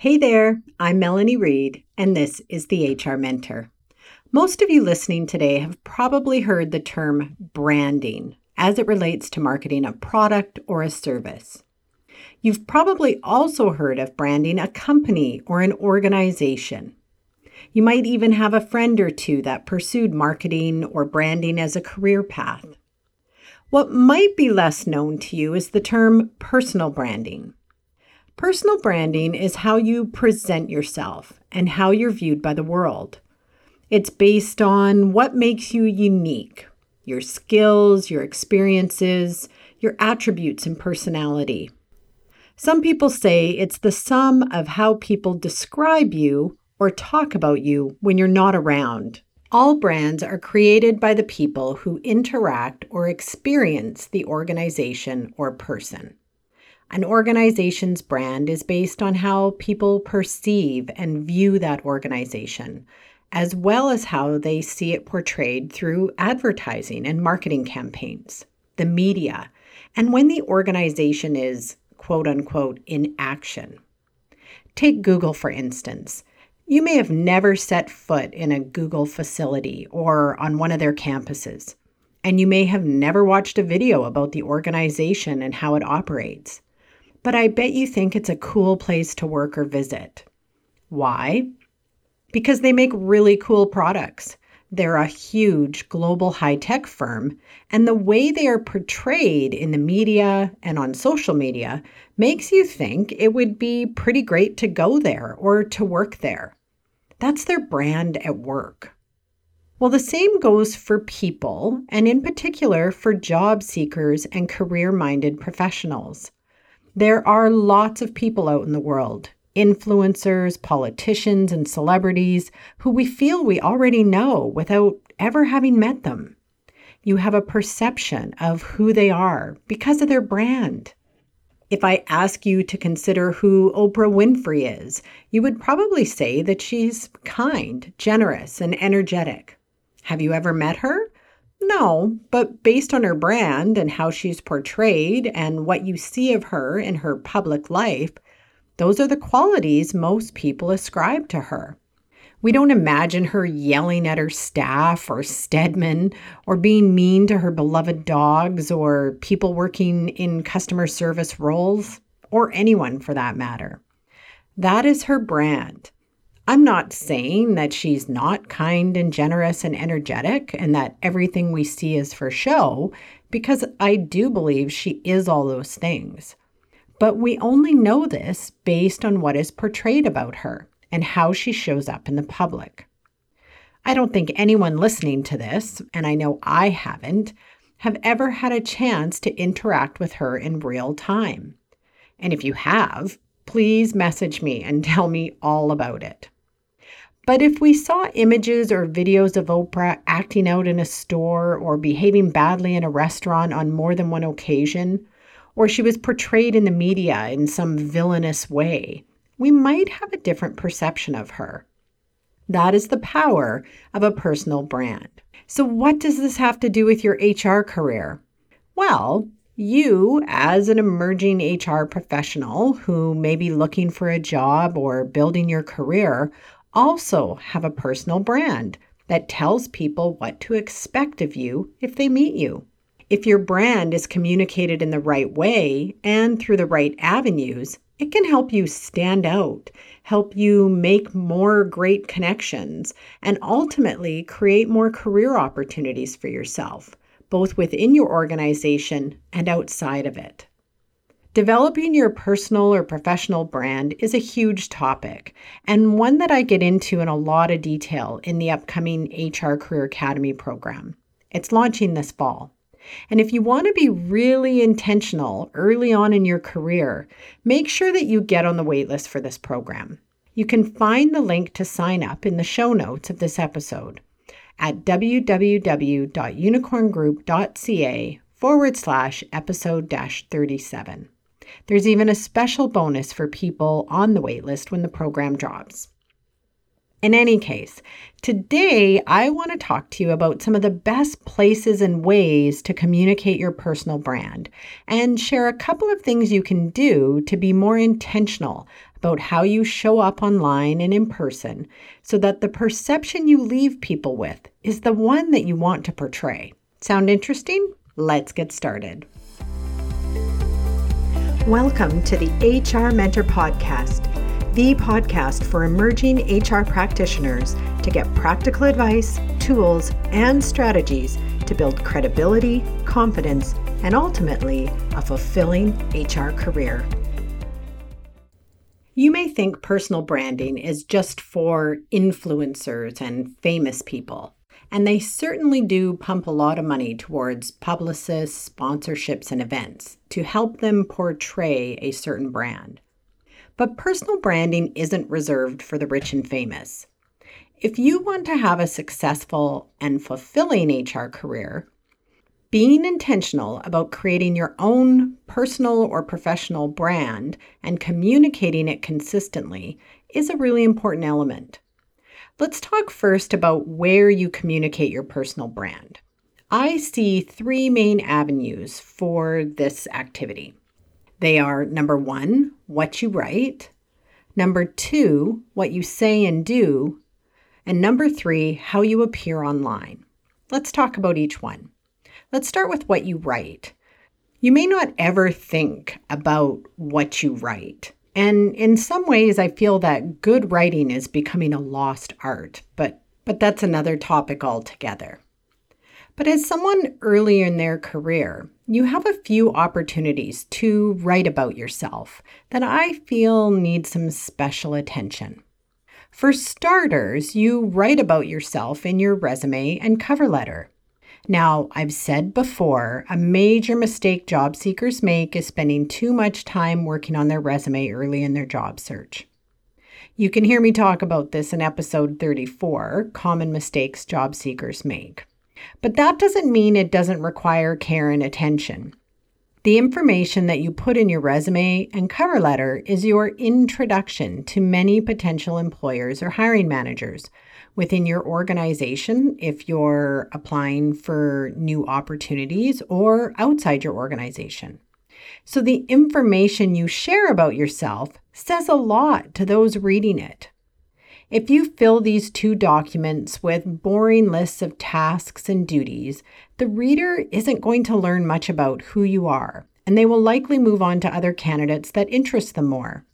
Hey there, I'm Melanie Reed, and this is the HR Mentor. Most of you listening today have probably heard the term branding as it relates to marketing a product or a service. You've probably also heard of branding a company or an organization. You might even have a friend or two that pursued marketing or branding as a career path. What might be less known to you is the term personal branding. Personal branding is how you present yourself and how you're viewed by the world. It's based on what makes you unique your skills, your experiences, your attributes, and personality. Some people say it's the sum of how people describe you or talk about you when you're not around. All brands are created by the people who interact or experience the organization or person. An organization's brand is based on how people perceive and view that organization, as well as how they see it portrayed through advertising and marketing campaigns, the media, and when the organization is quote unquote in action. Take Google, for instance. You may have never set foot in a Google facility or on one of their campuses, and you may have never watched a video about the organization and how it operates. But I bet you think it's a cool place to work or visit. Why? because they make really cool products. They're a huge global high tech firm, and the way they are portrayed in the media and on social media makes you think it would be pretty great to go there or to work there. That's their brand at work. Well, the same goes for people, and in particular for job seekers and career minded professionals. There are lots of people out in the world influencers, politicians, and celebrities who we feel we already know without ever having met them. You have a perception of who they are because of their brand. If I ask you to consider who Oprah Winfrey is, you would probably say that she's kind, generous, and energetic. Have you ever met her? No, but based on her brand and how she's portrayed and what you see of her in her public life, those are the qualities most people ascribe to her. We don't imagine her yelling at her staff or Stedman or being mean to her beloved dogs or people working in customer service roles or anyone for that matter. That is her brand. I'm not saying that she's not kind and generous and energetic and that everything we see is for show, because I do believe she is all those things. But we only know this based on what is portrayed about her and how she shows up in the public. I don't think anyone listening to this, and I know I haven't, have ever had a chance to interact with her in real time. And if you have, please message me and tell me all about it. But if we saw images or videos of Oprah acting out in a store or behaving badly in a restaurant on more than one occasion, or she was portrayed in the media in some villainous way, we might have a different perception of her. That is the power of a personal brand. So, what does this have to do with your HR career? Well, you, as an emerging HR professional who may be looking for a job or building your career, also have a personal brand that tells people what to expect of you if they meet you. If your brand is communicated in the right way and through the right avenues, it can help you stand out, help you make more great connections, and ultimately create more career opportunities for yourself, both within your organization and outside of it. Developing your personal or professional brand is a huge topic and one that I get into in a lot of detail in the upcoming HR Career Academy program. It's launching this fall. And if you want to be really intentional early on in your career, make sure that you get on the waitlist for this program. You can find the link to sign up in the show notes of this episode at www.unicorngroup.ca forward slash episode dash 37. There's even a special bonus for people on the waitlist when the program drops. In any case, today I want to talk to you about some of the best places and ways to communicate your personal brand and share a couple of things you can do to be more intentional about how you show up online and in person so that the perception you leave people with is the one that you want to portray. Sound interesting? Let's get started. Welcome to the HR Mentor Podcast, the podcast for emerging HR practitioners to get practical advice, tools, and strategies to build credibility, confidence, and ultimately a fulfilling HR career. You may think personal branding is just for influencers and famous people. And they certainly do pump a lot of money towards publicists, sponsorships, and events to help them portray a certain brand. But personal branding isn't reserved for the rich and famous. If you want to have a successful and fulfilling HR career, being intentional about creating your own personal or professional brand and communicating it consistently is a really important element. Let's talk first about where you communicate your personal brand. I see three main avenues for this activity. They are number one, what you write, number two, what you say and do, and number three, how you appear online. Let's talk about each one. Let's start with what you write. You may not ever think about what you write. And in some ways, I feel that good writing is becoming a lost art, but, but that's another topic altogether. But as someone earlier in their career, you have a few opportunities to write about yourself that I feel need some special attention. For starters, you write about yourself in your resume and cover letter. Now, I've said before, a major mistake job seekers make is spending too much time working on their resume early in their job search. You can hear me talk about this in episode 34 Common Mistakes Job Seekers Make. But that doesn't mean it doesn't require care and attention. The information that you put in your resume and cover letter is your introduction to many potential employers or hiring managers within your organization if you're applying for new opportunities or outside your organization. So, the information you share about yourself says a lot to those reading it. If you fill these two documents with boring lists of tasks and duties, the reader isn't going to learn much about who you are, and they will likely move on to other candidates that interest them more.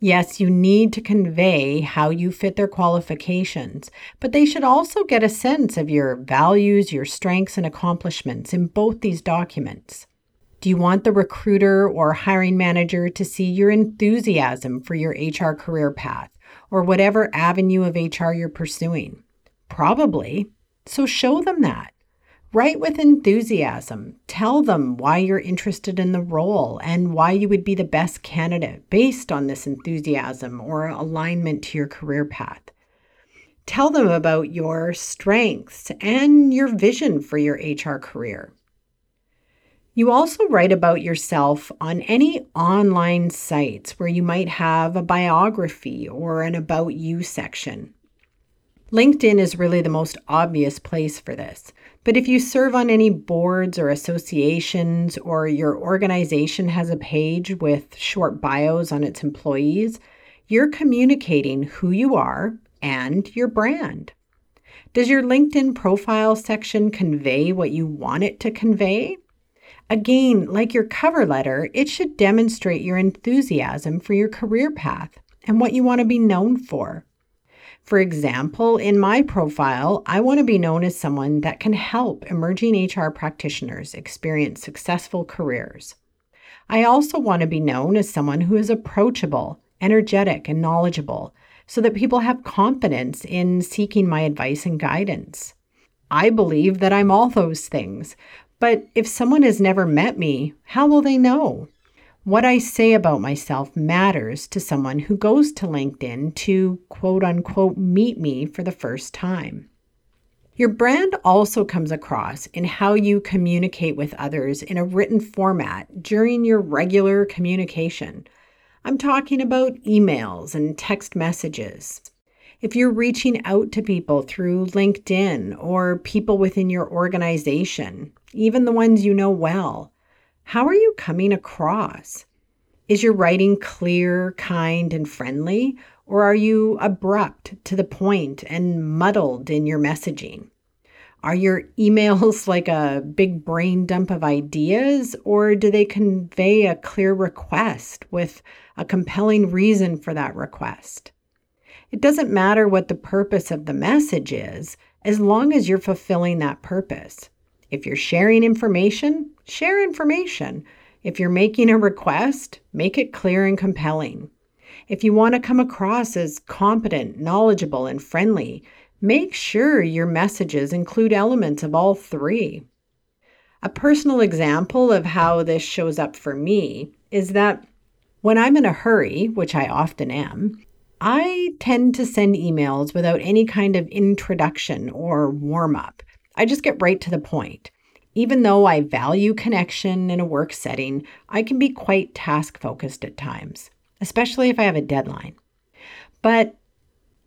Yes, you need to convey how you fit their qualifications, but they should also get a sense of your values, your strengths, and accomplishments in both these documents. Do you want the recruiter or hiring manager to see your enthusiasm for your HR career path or whatever avenue of HR you're pursuing? Probably. So show them that. Write with enthusiasm. Tell them why you're interested in the role and why you would be the best candidate based on this enthusiasm or alignment to your career path. Tell them about your strengths and your vision for your HR career. You also write about yourself on any online sites where you might have a biography or an About You section. LinkedIn is really the most obvious place for this. But if you serve on any boards or associations, or your organization has a page with short bios on its employees, you're communicating who you are and your brand. Does your LinkedIn profile section convey what you want it to convey? Again, like your cover letter, it should demonstrate your enthusiasm for your career path and what you want to be known for. For example, in my profile, I want to be known as someone that can help emerging HR practitioners experience successful careers. I also want to be known as someone who is approachable, energetic, and knowledgeable so that people have confidence in seeking my advice and guidance. I believe that I'm all those things, but if someone has never met me, how will they know? What I say about myself matters to someone who goes to LinkedIn to quote unquote meet me for the first time. Your brand also comes across in how you communicate with others in a written format during your regular communication. I'm talking about emails and text messages. If you're reaching out to people through LinkedIn or people within your organization, even the ones you know well, how are you coming across? Is your writing clear, kind, and friendly? Or are you abrupt, to the point, and muddled in your messaging? Are your emails like a big brain dump of ideas, or do they convey a clear request with a compelling reason for that request? It doesn't matter what the purpose of the message is, as long as you're fulfilling that purpose. If you're sharing information, share information. If you're making a request, make it clear and compelling. If you want to come across as competent, knowledgeable, and friendly, Make sure your messages include elements of all three. A personal example of how this shows up for me is that when I'm in a hurry, which I often am, I tend to send emails without any kind of introduction or warm up. I just get right to the point. Even though I value connection in a work setting, I can be quite task focused at times, especially if I have a deadline. But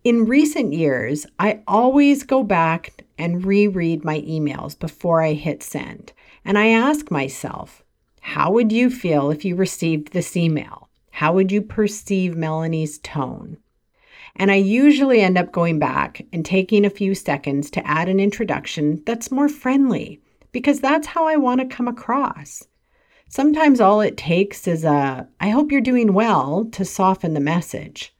in recent years, I always go back and reread my emails before I hit send. And I ask myself, how would you feel if you received this email? How would you perceive Melanie's tone? And I usually end up going back and taking a few seconds to add an introduction that's more friendly because that's how I want to come across. Sometimes all it takes is a, I hope you're doing well to soften the message.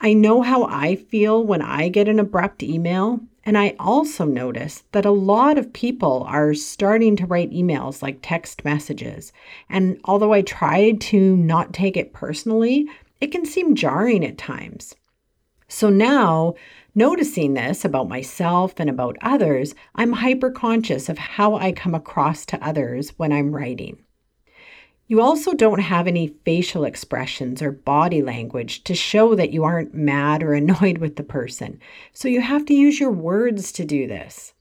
I know how I feel when I get an abrupt email. And I also notice that a lot of people are starting to write emails like text messages. And although I try to not take it personally, it can seem jarring at times. So now, noticing this about myself and about others, I'm hyper conscious of how I come across to others when I'm writing. You also don't have any facial expressions or body language to show that you aren't mad or annoyed with the person. So you have to use your words to do this.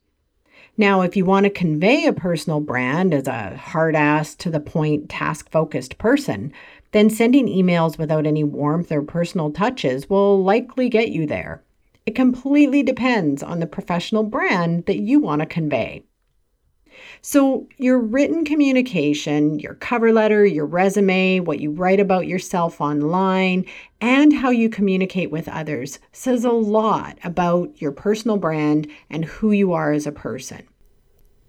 Now, if you want to convey a personal brand as a hard ass, to the point, task focused person, then sending emails without any warmth or personal touches will likely get you there. It completely depends on the professional brand that you want to convey. So, your written communication, your cover letter, your resume, what you write about yourself online, and how you communicate with others says a lot about your personal brand and who you are as a person.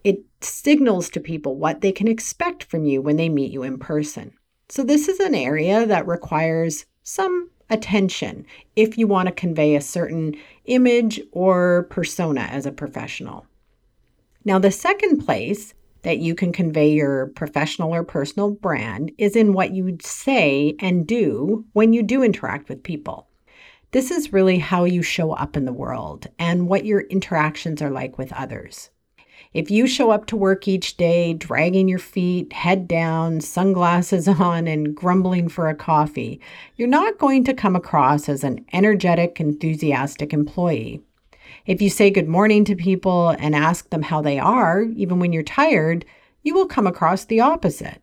It signals to people what they can expect from you when they meet you in person. So, this is an area that requires some attention if you want to convey a certain image or persona as a professional. Now, the second place that you can convey your professional or personal brand is in what you say and do when you do interact with people. This is really how you show up in the world and what your interactions are like with others. If you show up to work each day dragging your feet, head down, sunglasses on, and grumbling for a coffee, you're not going to come across as an energetic, enthusiastic employee. If you say good morning to people and ask them how they are, even when you're tired, you will come across the opposite.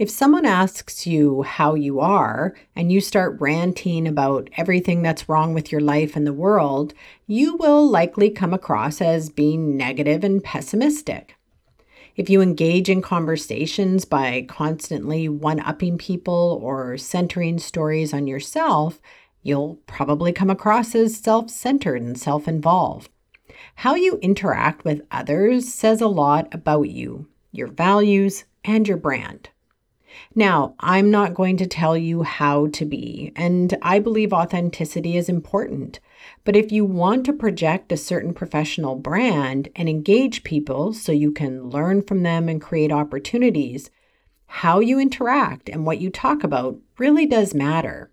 If someone asks you how you are and you start ranting about everything that's wrong with your life and the world, you will likely come across as being negative and pessimistic. If you engage in conversations by constantly one upping people or centering stories on yourself, You'll probably come across as self centered and self involved. How you interact with others says a lot about you, your values, and your brand. Now, I'm not going to tell you how to be, and I believe authenticity is important. But if you want to project a certain professional brand and engage people so you can learn from them and create opportunities, how you interact and what you talk about really does matter.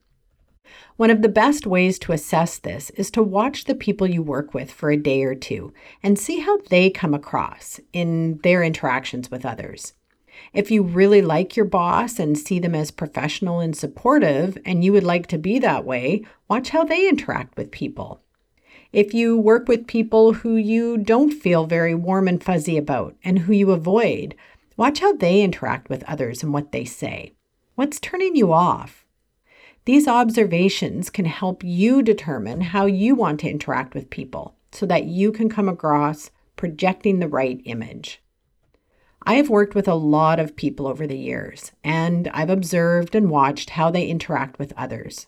One of the best ways to assess this is to watch the people you work with for a day or two and see how they come across in their interactions with others. If you really like your boss and see them as professional and supportive, and you would like to be that way, watch how they interact with people. If you work with people who you don't feel very warm and fuzzy about and who you avoid, watch how they interact with others and what they say. What's turning you off? These observations can help you determine how you want to interact with people so that you can come across projecting the right image. I have worked with a lot of people over the years, and I've observed and watched how they interact with others.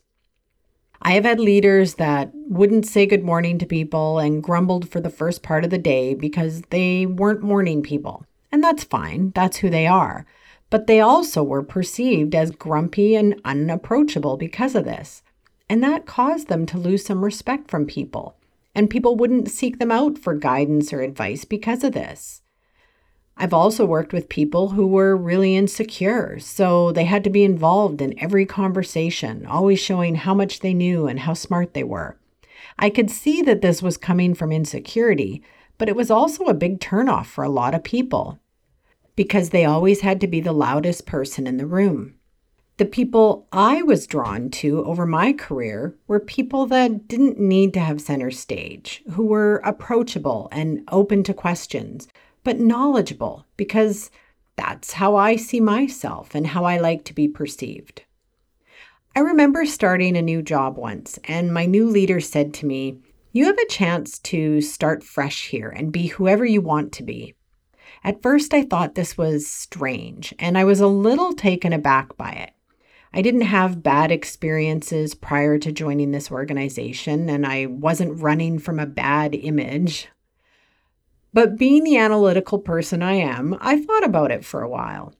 I have had leaders that wouldn't say good morning to people and grumbled for the first part of the day because they weren't morning people. And that's fine, that's who they are. But they also were perceived as grumpy and unapproachable because of this. And that caused them to lose some respect from people. And people wouldn't seek them out for guidance or advice because of this. I've also worked with people who were really insecure, so they had to be involved in every conversation, always showing how much they knew and how smart they were. I could see that this was coming from insecurity, but it was also a big turnoff for a lot of people because they always had to be the loudest person in the room. The people I was drawn to over my career were people that didn't need to have center stage, who were approachable and open to questions but knowledgeable because that's how I see myself and how I like to be perceived. I remember starting a new job once, and my new leader said to me, You have a chance to start fresh here and be whoever you want to be. At first, I thought this was strange, and I was a little taken aback by it. I didn't have bad experiences prior to joining this organization, and I wasn't running from a bad image. But being the analytical person I am, I thought about it for a while.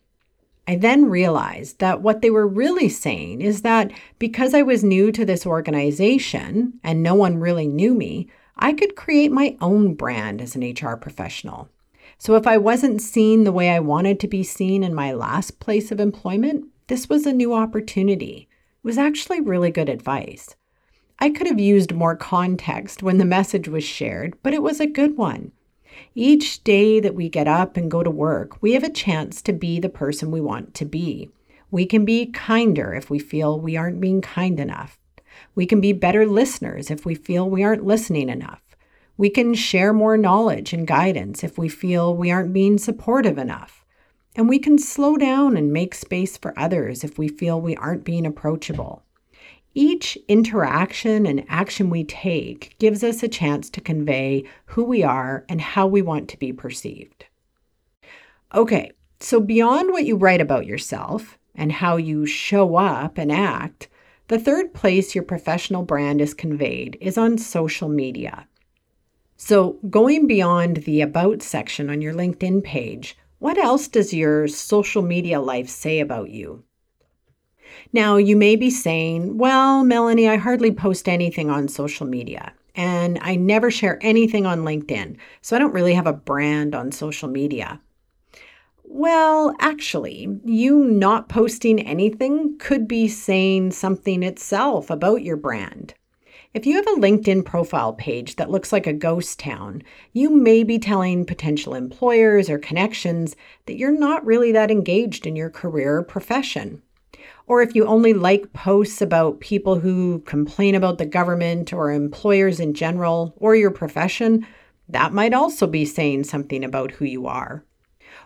I then realized that what they were really saying is that because I was new to this organization and no one really knew me, I could create my own brand as an HR professional. So if I wasn't seen the way I wanted to be seen in my last place of employment, this was a new opportunity. It was actually really good advice. I could have used more context when the message was shared, but it was a good one. Each day that we get up and go to work, we have a chance to be the person we want to be. We can be kinder if we feel we aren't being kind enough. We can be better listeners if we feel we aren't listening enough. We can share more knowledge and guidance if we feel we aren't being supportive enough. And we can slow down and make space for others if we feel we aren't being approachable. Each interaction and action we take gives us a chance to convey who we are and how we want to be perceived. Okay, so beyond what you write about yourself and how you show up and act, the third place your professional brand is conveyed is on social media. So, going beyond the About section on your LinkedIn page, what else does your social media life say about you? Now, you may be saying, well, Melanie, I hardly post anything on social media and I never share anything on LinkedIn, so I don't really have a brand on social media. Well, actually, you not posting anything could be saying something itself about your brand. If you have a LinkedIn profile page that looks like a ghost town, you may be telling potential employers or connections that you're not really that engaged in your career or profession. Or if you only like posts about people who complain about the government or employers in general or your profession, that might also be saying something about who you are.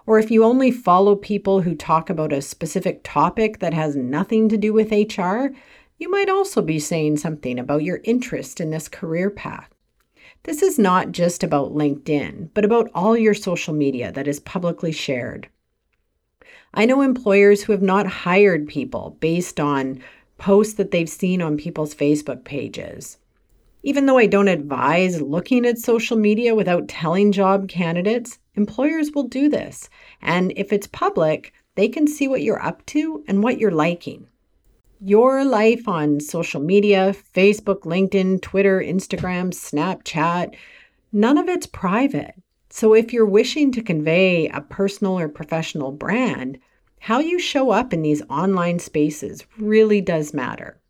Or if you only follow people who talk about a specific topic that has nothing to do with HR, you might also be saying something about your interest in this career path. This is not just about LinkedIn, but about all your social media that is publicly shared. I know employers who have not hired people based on posts that they've seen on people's Facebook pages. Even though I don't advise looking at social media without telling job candidates, employers will do this. And if it's public, they can see what you're up to and what you're liking. Your life on social media Facebook, LinkedIn, Twitter, Instagram, Snapchat none of it's private. So, if you're wishing to convey a personal or professional brand, how you show up in these online spaces really does matter.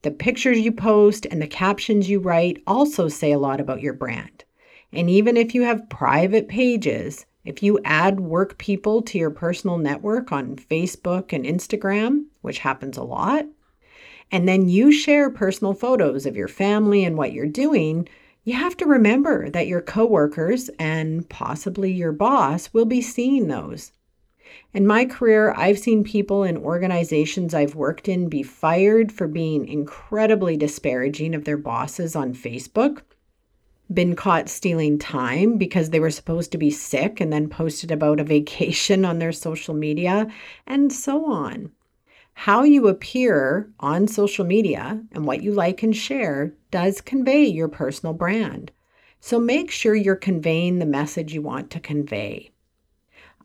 The pictures you post and the captions you write also say a lot about your brand. And even if you have private pages, if you add work people to your personal network on Facebook and Instagram, which happens a lot, and then you share personal photos of your family and what you're doing, you have to remember that your coworkers and possibly your boss will be seeing those. In my career, I've seen people in organizations I've worked in be fired for being incredibly disparaging of their bosses on Facebook. been caught stealing time because they were supposed to be sick and then posted about a vacation on their social media, and so on. How you appear on social media and what you like and share does convey your personal brand. So make sure you're conveying the message you want to convey.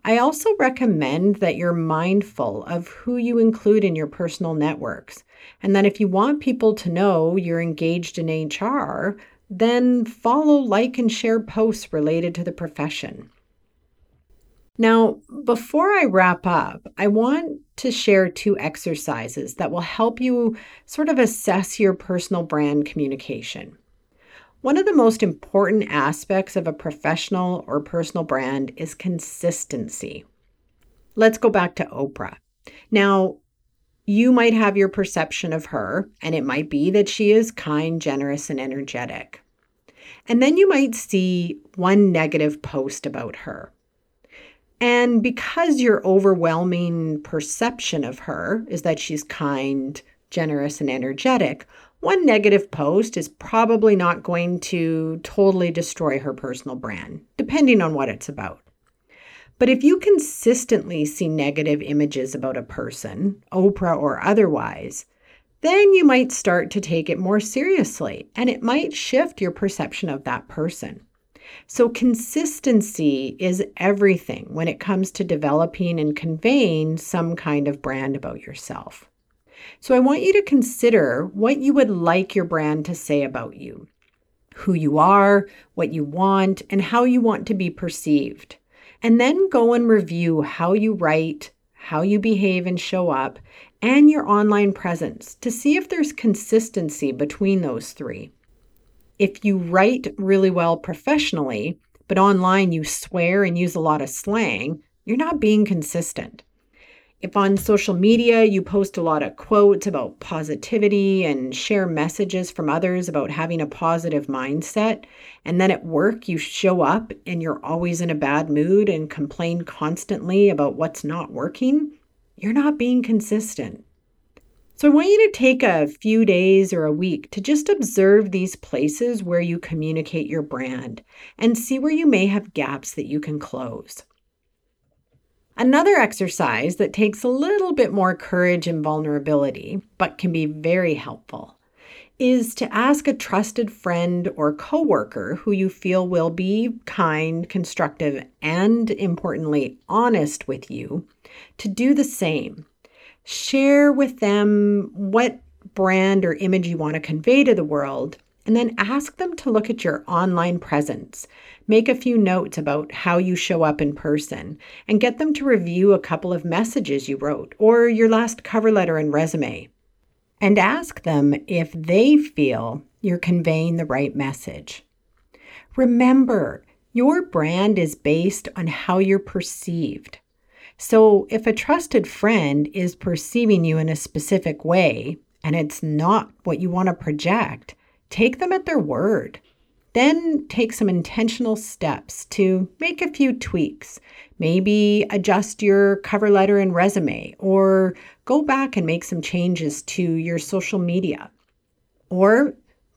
I also recommend that you're mindful of who you include in your personal networks, and that if you want people to know you're engaged in HR, then follow, like, and share posts related to the profession. Now, before I wrap up, I want to share two exercises that will help you sort of assess your personal brand communication. One of the most important aspects of a professional or personal brand is consistency. Let's go back to Oprah. Now, you might have your perception of her, and it might be that she is kind, generous, and energetic. And then you might see one negative post about her. And because your overwhelming perception of her is that she's kind, generous, and energetic, one negative post is probably not going to totally destroy her personal brand, depending on what it's about. But if you consistently see negative images about a person, Oprah or otherwise, then you might start to take it more seriously and it might shift your perception of that person. So, consistency is everything when it comes to developing and conveying some kind of brand about yourself. So I want you to consider what you would like your brand to say about you who you are, what you want, and how you want to be perceived. And then go and review how you write, how you behave and show up, and your online presence to see if there's consistency between those three. If you write really well professionally, but online you swear and use a lot of slang, you're not being consistent. If on social media you post a lot of quotes about positivity and share messages from others about having a positive mindset, and then at work you show up and you're always in a bad mood and complain constantly about what's not working, you're not being consistent. So I want you to take a few days or a week to just observe these places where you communicate your brand and see where you may have gaps that you can close. Another exercise that takes a little bit more courage and vulnerability, but can be very helpful, is to ask a trusted friend or coworker who you feel will be kind, constructive, and importantly, honest with you to do the same. Share with them what brand or image you want to convey to the world, and then ask them to look at your online presence Make a few notes about how you show up in person and get them to review a couple of messages you wrote or your last cover letter and resume. And ask them if they feel you're conveying the right message. Remember, your brand is based on how you're perceived. So if a trusted friend is perceiving you in a specific way and it's not what you want to project, take them at their word. Then take some intentional steps to make a few tweaks. Maybe adjust your cover letter and resume, or go back and make some changes to your social media. Or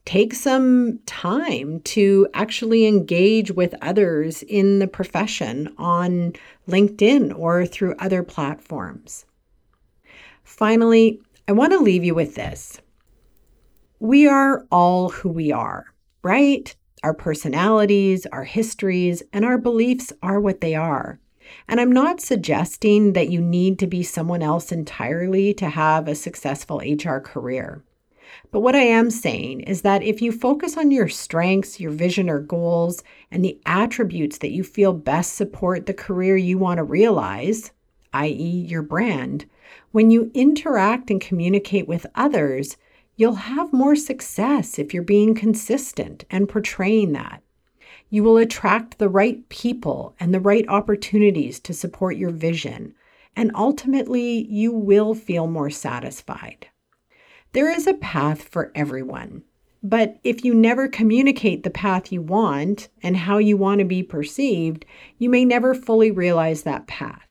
take some time to actually engage with others in the profession on LinkedIn or through other platforms. Finally, I want to leave you with this. We are all who we are, right? Our personalities, our histories, and our beliefs are what they are. And I'm not suggesting that you need to be someone else entirely to have a successful HR career. But what I am saying is that if you focus on your strengths, your vision or goals, and the attributes that you feel best support the career you want to realize, i.e., your brand, when you interact and communicate with others, You'll have more success if you're being consistent and portraying that. You will attract the right people and the right opportunities to support your vision, and ultimately, you will feel more satisfied. There is a path for everyone, but if you never communicate the path you want and how you want to be perceived, you may never fully realize that path.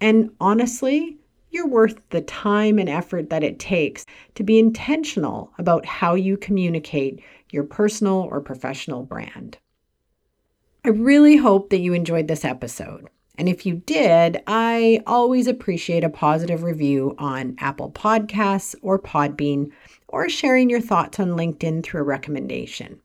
And honestly, you're worth the time and effort that it takes to be intentional about how you communicate your personal or professional brand. I really hope that you enjoyed this episode. And if you did, I always appreciate a positive review on Apple Podcasts or Podbean, or sharing your thoughts on LinkedIn through a recommendation.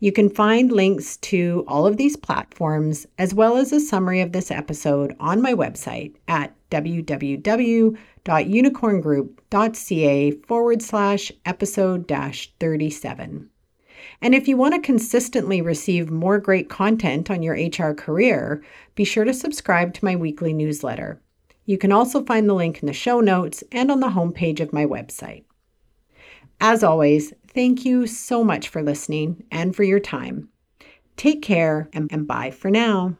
You can find links to all of these platforms, as well as a summary of this episode, on my website at www.unicorngroup.ca forward slash episode dash 37. And if you want to consistently receive more great content on your HR career, be sure to subscribe to my weekly newsletter. You can also find the link in the show notes and on the homepage of my website. As always, thank you so much for listening and for your time. Take care and, and bye for now.